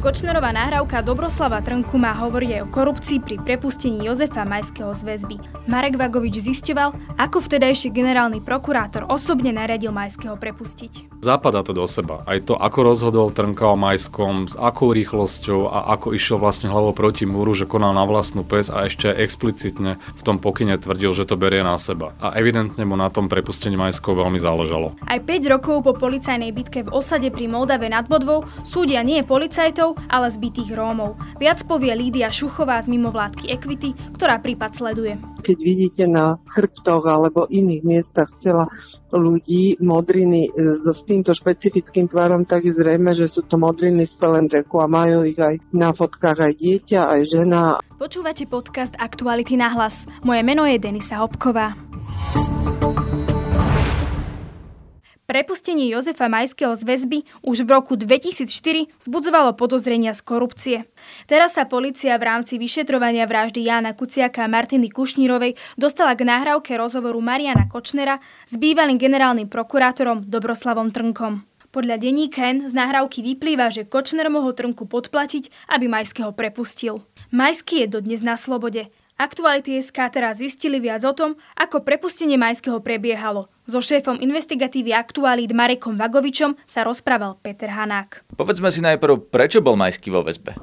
Kočnerová nahrávka Dobroslava Trnku má hovoriť aj o korupcii pri prepustení Jozefa Majského z väzby. Marek Vagovič zistoval, ako vtedajší generálny prokurátor osobne nariadil Majského prepustiť. Zapadá to do seba. Aj to, ako rozhodol Trnka o Majskom, s akou rýchlosťou a ako išiel vlastne hlavou proti múru, že konal na vlastnú pes a ešte explicitne v tom pokyne tvrdil, že to berie na seba. A evidentne mu na tom prepustení Majského veľmi záležalo. Aj 5 rokov po policajnej bitke v osade pri Moldave nad Bodvou súdia nie policajtov, ale zbytých Rómov. Viac povie Lídia Šuchová z mimovládky Equity, ktorá prípad sleduje. Keď vidíte na chrbtoch alebo iných miestach tela ľudí modriny e, s týmto špecifickým tvarom, tak je zrejme, že sú to modriny z Pelendreku a majú ich aj na fotkách aj dieťa, aj žena. Počúvate podcast Aktuality na hlas. Moje meno je Denisa Hopková. Prepustenie Jozefa Majského z väzby už v roku 2004 vzbudzovalo podozrenia z korupcie. Teraz sa policia v rámci vyšetrovania vraždy Jána Kuciaka a Martiny Kušnírovej dostala k nahrávke rozhovoru Mariana Kočnera s bývalým generálnym prokurátorom Dobroslavom Trnkom. Podľa denníka N z nahrávky vyplýva, že Kočner mohol Trnku podplatiť, aby Majského prepustil. Majský je dodnes na slobode Aktuality SK teraz zistili viac o tom, ako prepustenie Majského prebiehalo. So šéfom investigatívy Aktualít Marekom Vagovičom sa rozprával Peter Hanák. Povedzme si najprv, prečo bol Majský vo väzbe?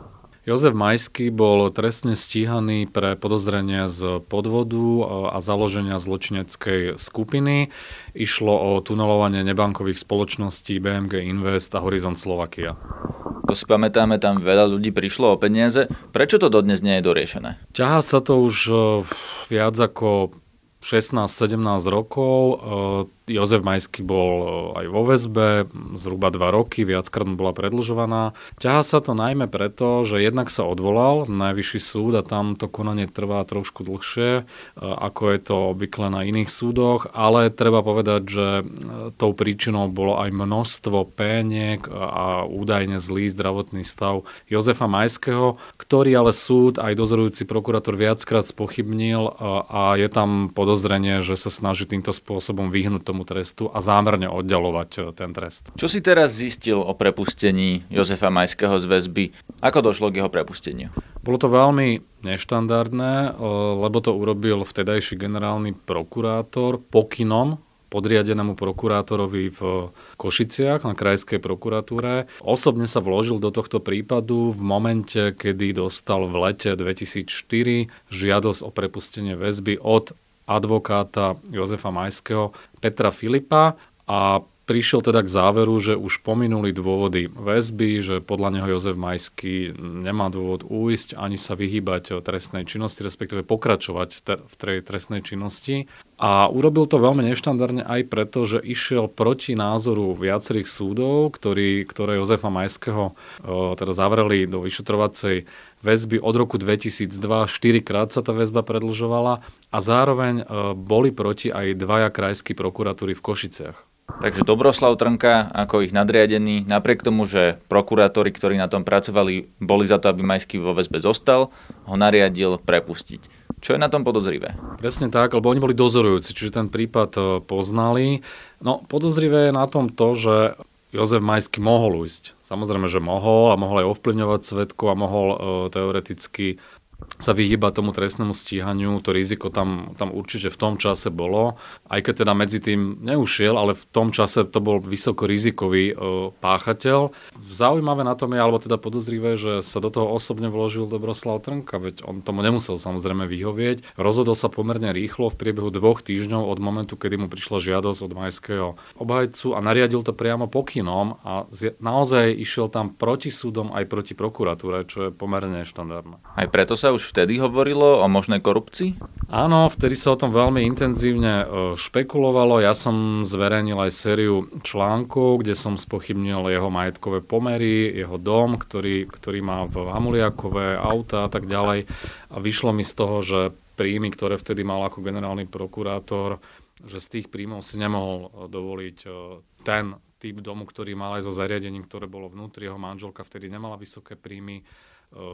Jozef Majský bol trestne stíhaný pre podozrenia z podvodu a založenia zločineckej skupiny. Išlo o tunelovanie nebankových spoločností BMG Invest a Horizon Slovakia. To si pamätáme, tam veľa ľudí prišlo o peniaze. Prečo to dodnes nie je doriešené? Ťahá sa to už eh, viac ako 16-17 rokov. Jozef Majský bol e, aj vo väzbe, zhruba 2 roky, viackrát bola predlžovaná. Ťahá sa to najmä preto, že jednak sa odvolal na Najvyšší súd a tam to konanie trvá trošku dlhšie, e, ako je to obvykle na iných súdoch, ale treba povedať, že e, tou príčinou bolo aj množstvo péniek a údajne zlý zdravotný stav Jozefa Majského, ktorý ale súd aj dozorujúci prokurátor viackrát spochybnil a je tam podozrenie, že sa snaží týmto spôsobom vyhnúť tomu tomu trestu a zámerne oddalovať e, ten trest. Čo si teraz zistil o prepustení Jozefa Majského z väzby? Ako došlo k jeho prepusteniu? Bolo to veľmi neštandardné, e, lebo to urobil vtedajší generálny prokurátor pokynom podriadenému prokurátorovi v Košiciach na krajskej prokuratúre. Osobne sa vložil do tohto prípadu v momente, kedy dostal v lete 2004 žiadosť o prepustenie väzby od advokáta Jozefa Majského Petra Filipa a prišiel teda k záveru, že už pominuli dôvody väzby, že podľa neho Jozef Majský nemá dôvod újsť ani sa vyhýbať trestnej činnosti, respektíve pokračovať v tej trestnej činnosti. A urobil to veľmi neštandardne aj preto, že išiel proti názoru viacerých súdov, ktorí, ktoré Jozefa Majského teda zavreli do vyšetrovacej väzby od roku 2002. Štyrikrát sa tá väzba predlžovala a zároveň boli proti aj dvaja krajskí prokuratúry v Košiciach. Takže Dobroslav Trnka ako ich nadriadený, napriek tomu, že prokurátori, ktorí na tom pracovali, boli za to, aby Majský vo väzbe zostal, ho nariadil prepustiť. Čo je na tom podozrivé? Presne tak, lebo oni boli dozorujúci, čiže ten prípad e, poznali. No, podozrivé je na tom to, že Jozef Majský mohol ujsť. Samozrejme, že mohol a mohol aj ovplyvňovať svetku a mohol uh, teoreticky sa vyhýba tomu trestnému stíhaniu, to riziko tam, tam určite v tom čase bolo, aj keď teda medzi tým neušiel, ale v tom čase to bol vysoko rizikový e, páchateľ. Zaujímavé na tom je, alebo teda podozrivé, že sa do toho osobne vložil Dobroslav Trnka, veď on tomu nemusel samozrejme vyhovieť. Rozhodol sa pomerne rýchlo v priebehu dvoch týždňov od momentu, kedy mu prišla žiadosť od majského obhajcu a nariadil to priamo pokynom a naozaj išiel tam proti súdom aj proti prokuratúre, čo je pomerne štandardné. Aj preto sa sa už vtedy hovorilo o možnej korupcii? Áno, vtedy sa o tom veľmi intenzívne e, špekulovalo. Ja som zverejnil aj sériu článkov, kde som spochybnil jeho majetkové pomery, jeho dom, ktorý, ktorý má v Hamuliakové, auta a tak ďalej. A vyšlo mi z toho, že príjmy, ktoré vtedy mal ako generálny prokurátor, že z tých príjmov si nemohol e, dovoliť e, ten typ domu, ktorý mal aj so zariadením, ktoré bolo vnútri. Jeho manželka vtedy nemala vysoké príjmy,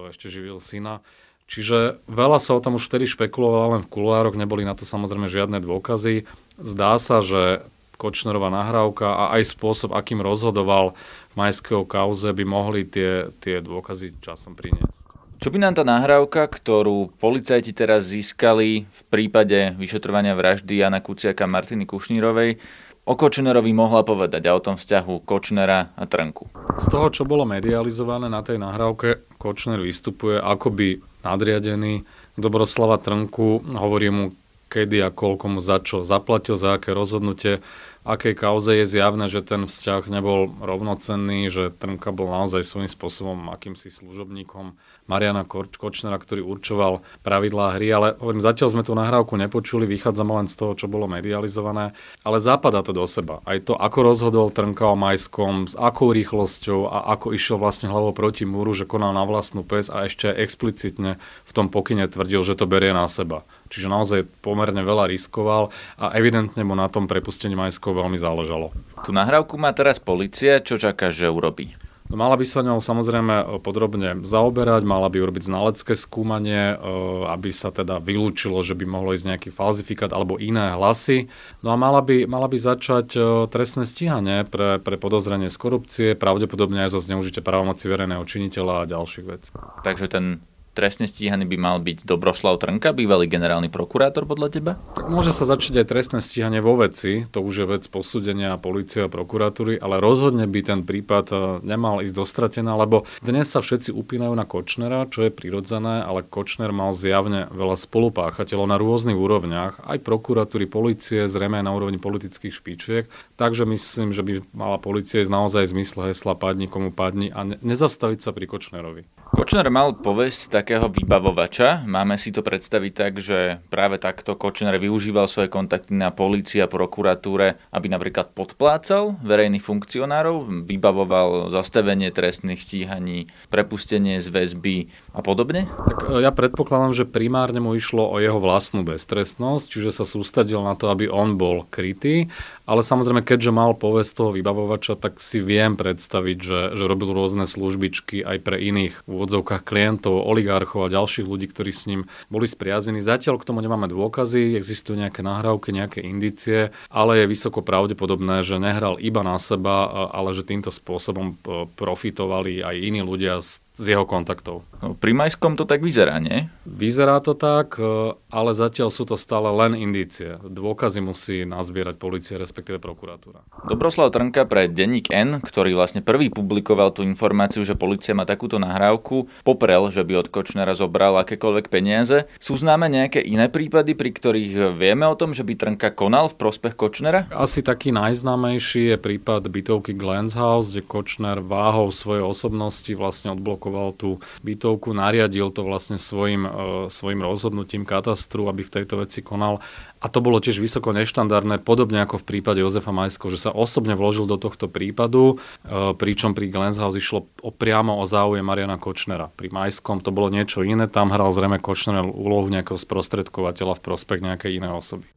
ešte živil syna. Čiže veľa sa o tom už vtedy špekulovalo len v kuloároch, neboli na to samozrejme žiadne dôkazy. Zdá sa, že Kočnerová nahrávka a aj spôsob, akým rozhodoval v majského kauze, by mohli tie, tie dôkazy časom priniesť. Čo by nám tá nahrávka, ktorú policajti teraz získali v prípade vyšetrovania vraždy Jana Kuciaka Martiny Kušnírovej, o Kočnerovi mohla povedať a o tom vzťahu Kočnera a Trnku? Z toho, čo bolo medializované na tej nahrávke, Kočner vystupuje akoby nadriadený. Dobroslava Trnku, hovorí mu, kedy a koľko mu za čo zaplatil, za aké rozhodnutie akej kauze je zjavné, že ten vzťah nebol rovnocenný, že Trnka bol naozaj svojím spôsobom akýmsi služobníkom Mariana Kočnera, ktorý určoval pravidlá hry, ale hovorím, zatiaľ sme tú nahrávku nepočuli, vychádzame len z toho, čo bolo medializované, ale západa to do seba. Aj to, ako rozhodol Trnka o Majskom, s akou rýchlosťou a ako išiel vlastne hlavou proti múru, že konal na vlastnú pes a ešte explicitne v tom pokyne tvrdil, že to berie na seba. Čiže naozaj pomerne veľa riskoval a evidentne mu na tom prepustení Majskov veľmi záležalo. Tu nahrávku má teraz policia, čo čaká, že urobí? No, mala by sa ňou samozrejme e, podrobne zaoberať, mala by urobiť znalecké skúmanie, e, aby sa teda vylúčilo, že by mohlo ísť nejaký falzifikát alebo iné hlasy. No a mala by, mala by začať e, trestné stíhanie pre, pre podozrenie z korupcie, pravdepodobne aj zo zneužitia právomoci verejného činiteľa a ďalších vecí. Takže ten trestne stíhaný by mal byť Dobroslav Trnka, bývalý generálny prokurátor podľa teba? Tak môže sa začať aj trestné stíhanie vo veci, to už je vec posúdenia policie a prokuratúry, ale rozhodne by ten prípad e, nemal ísť dostratená, lebo dnes sa všetci upínajú na Kočnera, čo je prirodzené, ale Kočner mal zjavne veľa spolupáchateľov na rôznych úrovniach, aj prokuratúry, policie, zrejme aj na úrovni politických špičiek, takže myslím, že by mala policia ísť naozaj zmysle hesla padni komu padni a nezastaviť sa pri Kočnerovi. Kočner mal povesť takého vybavovača. Máme si to predstaviť tak, že práve takto Kočner využíval svoje kontakty na polícii a prokuratúre, aby napríklad podplácal verejných funkcionárov, vybavoval zastavenie trestných stíhaní, prepustenie z väzby a podobne? Tak e, ja predpokladám, že primárne mu išlo o jeho vlastnú beztrestnosť, čiže sa sústredil na to, aby on bol krytý ale samozrejme, keďže mal povesť toho vybavovača, tak si viem predstaviť, že, že robil rôzne službičky aj pre iných v úvodzovkách klientov, oligarchov a ďalších ľudí, ktorí s ním boli spriazení. Zatiaľ k tomu nemáme dôkazy, existujú nejaké nahrávky, nejaké indície, ale je vysoko pravdepodobné, že nehral iba na seba, ale že týmto spôsobom e, profitovali aj iní ľudia z z jeho kontaktov. No, pri Majskom to tak vyzerá, nie? Vyzerá to tak, e, ale zatiaľ sú to stále len indície. Dôkazy musí nazbierať policia, respektíve prokuratúra. Dobroslav Trnka pre Denník N, ktorý vlastne prvý publikoval tú informáciu, že policia má takúto nahrávku, poprel, že by od Kočnera zobral akékoľvek peniaze. Sú známe nejaké iné prípady, pri ktorých vieme o tom, že by Trnka konal v prospech Kočnera? Asi taký najznámejší je prípad bytovky Glens House, kde Kočner váhou svojej osobnosti vlastne odblokoval zablokoval tú bytovku, nariadil to vlastne svojim, e, svojim rozhodnutím katastru, aby v tejto veci konal. A to bolo tiež vysoko neštandardné, podobne ako v prípade Jozefa Majsko, že sa osobne vložil do tohto prípadu, e, pričom pri Glenshouse išlo o, priamo o záujem Mariana Kočnera. Pri Majskom to bolo niečo iné, tam hral zrejme Kočner úlohu nejakého sprostredkovateľa v prospech nejakej inej osoby.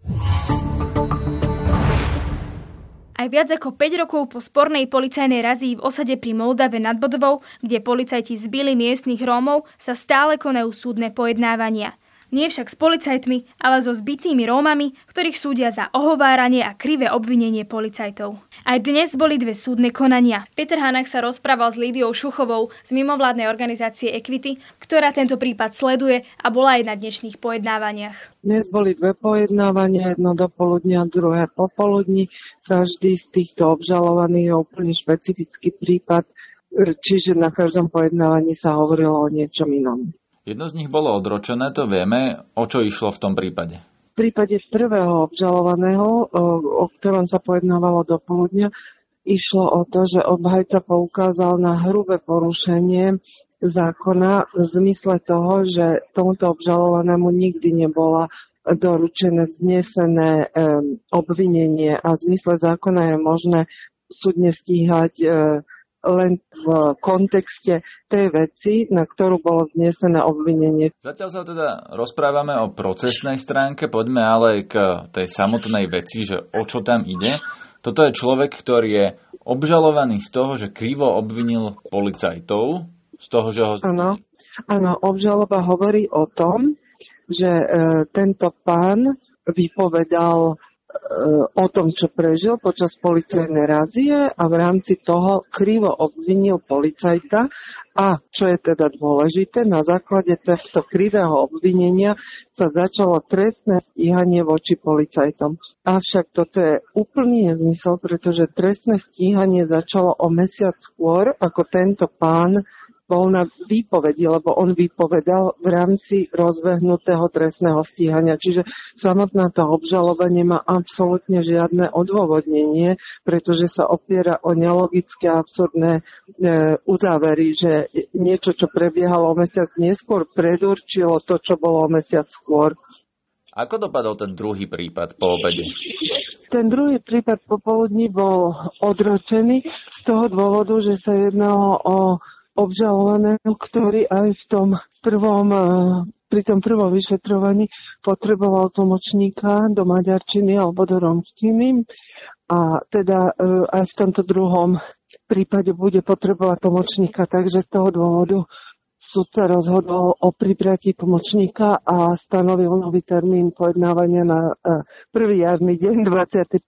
Aj viac ako 5 rokov po spornej policajnej razii v osade pri Moldave nad Bodovou, kde policajti zbili miestnych Rómov, sa stále konajú súdne pojednávania. Nie však s policajtmi, ale so zbytými Rómami, ktorých súdia za ohováranie a krivé obvinenie policajtov. Aj dnes boli dve súdne konania. Peter Hanak sa rozprával s Lídiou Šuchovou z mimovládnej organizácie Equity, ktorá tento prípad sleduje a bola aj na dnešných pojednávaniach. Dnes boli dve pojednávania, jedno do poludnia, druhé popoludní. Každý z týchto obžalovaných je úplne špecifický prípad, čiže na každom pojednávaní sa hovorilo o niečom inom. Jedno z nich bolo odročené, to vieme. O čo išlo v tom prípade? V prípade prvého obžalovaného, o ktorom sa pojednávalo do poludnia, išlo o to, že obhajca poukázal na hrubé porušenie zákona v zmysle toho, že tomuto obžalovanému nikdy nebola doručené vznesené obvinenie a v zmysle zákona je možné súdne stíhať len v kontexte tej veci, na ktorú bolo vznesené obvinenie. Zatiaľ sa teda rozprávame o procesnej stránke, poďme ale k tej samotnej veci, že o čo tam ide. Toto je človek, ktorý je obžalovaný z toho, že krivo obvinil policajtov, z toho, že ho... Áno, áno obžaloba hovorí o tom, že e, tento pán vypovedal o tom, čo prežil počas policajnej razie a v rámci toho krivo obvinil policajta a, čo je teda dôležité, na základe tohto krivého obvinenia sa začalo trestné stíhanie voči policajtom. Avšak toto je úplný nezmysel, pretože trestné stíhanie začalo o mesiac skôr, ako tento pán bol na výpovedi, lebo on vypovedal v rámci rozbehnutého trestného stíhania. Čiže samotná tá obžaloba nemá absolútne žiadne odôvodnenie, pretože sa opiera o nelogické a absurdné e, uzávery, že niečo, čo prebiehalo o mesiac neskôr, predurčilo to, čo bolo o mesiac skôr. Ako dopadol ten druhý prípad po obede? Ten druhý prípad popoludní bol odročený z toho dôvodu, že sa jednalo o obžalovaného, ktorý aj v tom prvom, e, pri tom prvom vyšetrovaní potreboval tlmočníka do maďarčiny alebo do romštiny a teda e, aj v tomto druhom prípade bude potrebovať tlmočníka, takže z toho dôvodu sudca rozhodol o pribratí tlmočníka a stanovil nový termín pojednávania na e, prvý jarný deň, 21.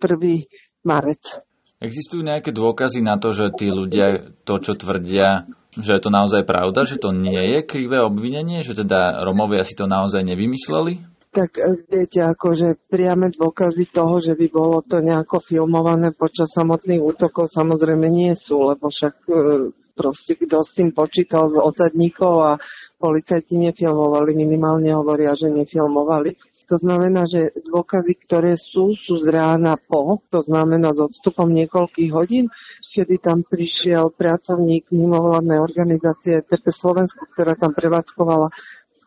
marec. Existujú nejaké dôkazy na to, že tí ľudia to, čo tvrdia, že je to naozaj pravda, že to nie je krivé obvinenie, že teda Romovia si to naozaj nevymysleli? Tak e, viete, akože priame dôkazy toho, že by bolo to nejako filmované počas samotných útokov, samozrejme nie sú, lebo však e, proste kto s tým počítal z osadníkov a policajti nefilmovali, minimálne hovoria, že nefilmovali. To znamená, že dôkazy, ktoré sú, sú z rána po, to znamená s odstupom niekoľkých hodín, kedy tam prišiel pracovník mimovládnej organizácie TP Slovensko, ktorá tam prevádzkovala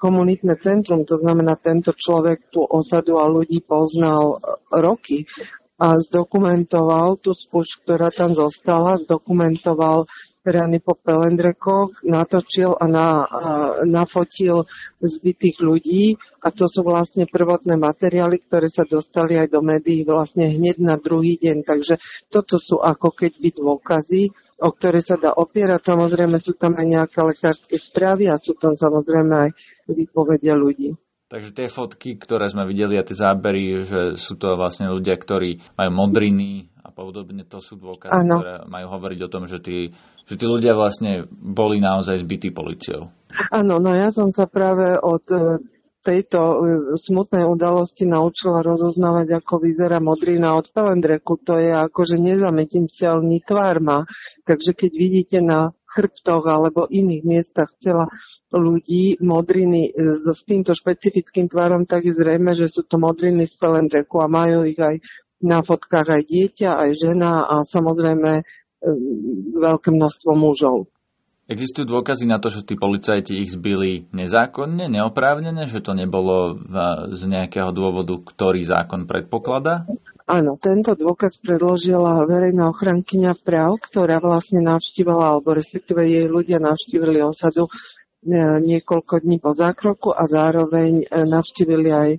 komunitné centrum, to znamená, tento človek tú osadu a ľudí poznal roky a zdokumentoval tú spúšť, ktorá tam zostala, zdokumentoval rany po pelendrekoch, natočil a na, a nafotil zbytých ľudí a to sú vlastne prvotné materiály, ktoré sa dostali aj do médií vlastne hneď na druhý deň. Takže toto sú ako keby dôkazy, o ktoré sa dá opierať. Samozrejme sú tam aj nejaké lekárske správy a sú tam samozrejme aj výpovede ľudí. Takže tie fotky, ktoré sme videli a tie zábery, že sú to vlastne ľudia, ktorí majú modriny podobne, to sú dôkazy, ano. ktoré majú hovoriť o tom, že tí, že tí ľudia vlastne boli naozaj zbytí policiou. Áno, no ja som sa práve od e, tejto e, smutnej udalosti naučila rozoznávať, ako vyzerá modrina od pelendreku. To je akože nezametiteľný tvár má. Takže keď vidíte na chrbtoch alebo iných miestach tela ľudí modriny e, s týmto špecifickým tvarom, tak je zrejme, že sú to modriny z pelendreku a majú ich aj na fotkách aj dieťa, aj žena a samozrejme e, veľké množstvo mužov. Existujú dôkazy na to, že tí policajti ich zbili nezákonne, neoprávnene, že to nebolo z nejakého dôvodu, ktorý zákon predpokladá? Áno, tento dôkaz predložila verejná ochrankyňa práv, ktorá vlastne navštívala, alebo respektíve jej ľudia navštívili osadu e, niekoľko dní po zákroku a zároveň e, navštívili aj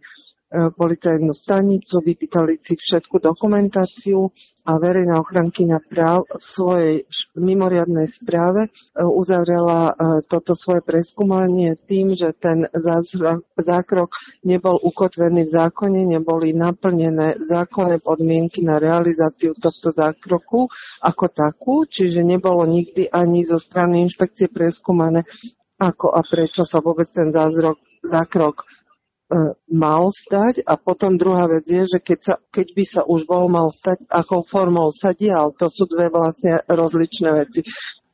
policajnú stanicu, vypýtali si všetku dokumentáciu a verejná ochrankyňa práv v svojej mimoriadnej správe e, uzavrela e, toto svoje preskúmanie tým, že ten zákrok nebol ukotvený v zákone, neboli naplnené zákonné podmienky na realizáciu tohto zákroku ako takú, čiže nebolo nikdy ani zo strany inšpekcie preskúmané, ako a prečo sa vôbec ten zákrok, zákrok E, mal stať a potom druhá vec je, že keď, sa, keď by sa už bol mal stať, akou formou sa dial, to sú dve vlastne rozličné veci.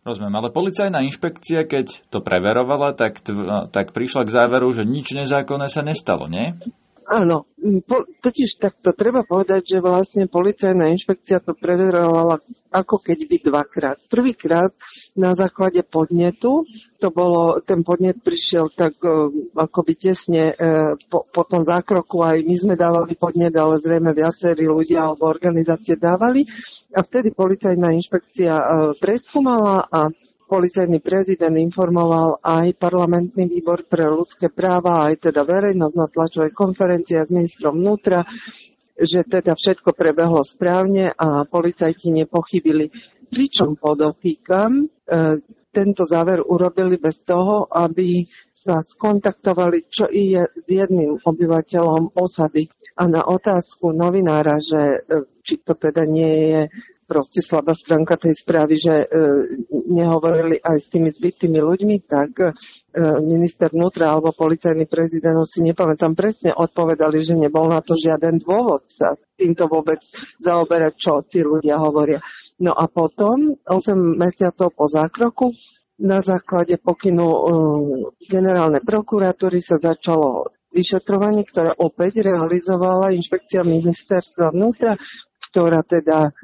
Rozumiem, ale policajná inšpekcia, keď to preverovala, tak, tak prišla k záveru, že nič nezákonné sa nestalo, nie? Áno, po, totiž takto treba povedať, že vlastne policajná inšpekcia to preverovala ako keď by dvakrát. Prvýkrát na základe podnetu, to bolo, ten podnet prišiel tak akoby tesne uh, po, po tom zákroku, aj my sme dávali podnet, ale zrejme viacerí ľudia alebo organizácie dávali. A vtedy policajná inšpekcia uh, preskúmala a policajný prezident informoval aj parlamentný výbor pre ľudské práva, aj teda verejnosť na tlačovej konferencii s ministrom vnútra, že teda všetko prebehlo správne a policajti nepochybili. Pričom podotýkam, e, tento záver urobili bez toho, aby sa skontaktovali, čo je s jedným obyvateľom osady. A na otázku novinára, že e, či to teda nie je proste slabá stránka tej správy, že e, nehovorili aj s tými zbytými ľuďmi, tak e, minister vnútra alebo policajný prezident, si nepamätám presne, odpovedali, že nebol na to žiaden dôvod sa týmto vôbec zaoberať, čo tí ľudia hovoria. No a potom, 8 mesiacov po zákroku, na základe pokynu e, generálnej prokuratúry sa začalo vyšetrovanie, ktoré opäť realizovala inšpekcia ministerstva vnútra, ktorá teda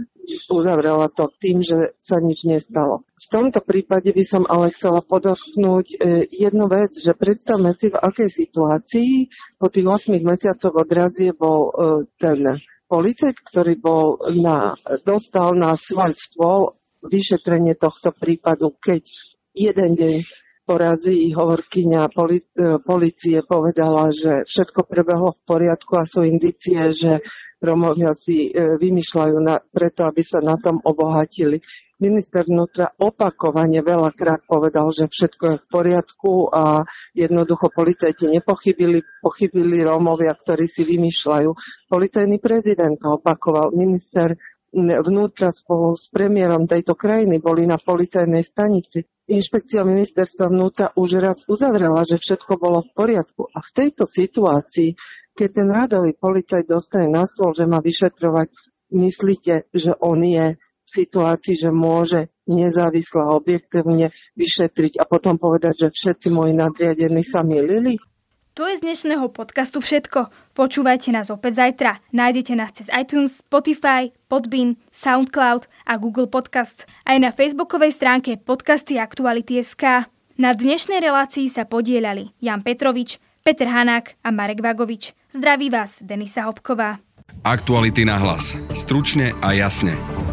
uzavrela to tým, že sa nič nestalo. V tomto prípade by som ale chcela podotknúť e, jednu vec, že predstavme si, v akej situácii po tých 8 mesiacoch odrazie bol e, ten policajt, ktorý bol na, dostal na svoj stôl vyšetrenie tohto prípadu, keď jeden deň porazí hovorkyňa poli, e, policie povedala, že všetko prebehlo v poriadku a sú indície, že Romovia si e, vymýšľajú na, preto, aby sa na tom obohatili. Minister vnútra opakovane veľakrát povedal, že všetko je v poriadku a jednoducho policajti nepochybili, pochybili Rómovia, ktorí si vymýšľajú. Policajný prezident to opakoval, minister vnútra spolu s premiérom tejto krajiny boli na policajnej stanici. Inšpekcia ministerstva vnútra už raz uzavrela, že všetko bolo v poriadku. A v tejto situácii keď ten radový policajt dostane na stôl, že má vyšetrovať, myslíte, že on je v situácii, že môže nezávisle a objektívne vyšetriť a potom povedať, že všetci moji nadriadení sa milili? To je z dnešného podcastu všetko. Počúvajte nás opäť zajtra. Nájdete nás cez iTunes, Spotify, Podbean, Soundcloud a Google Podcasts. Aj na facebookovej stránke podcasty Aktuality.sk. Na dnešnej relácii sa podielali Jan Petrovič, Peter Hanák a Marek Vagovič. Zdraví vás Denisa Hopková. Aktuality na hlas. Stručne a jasne.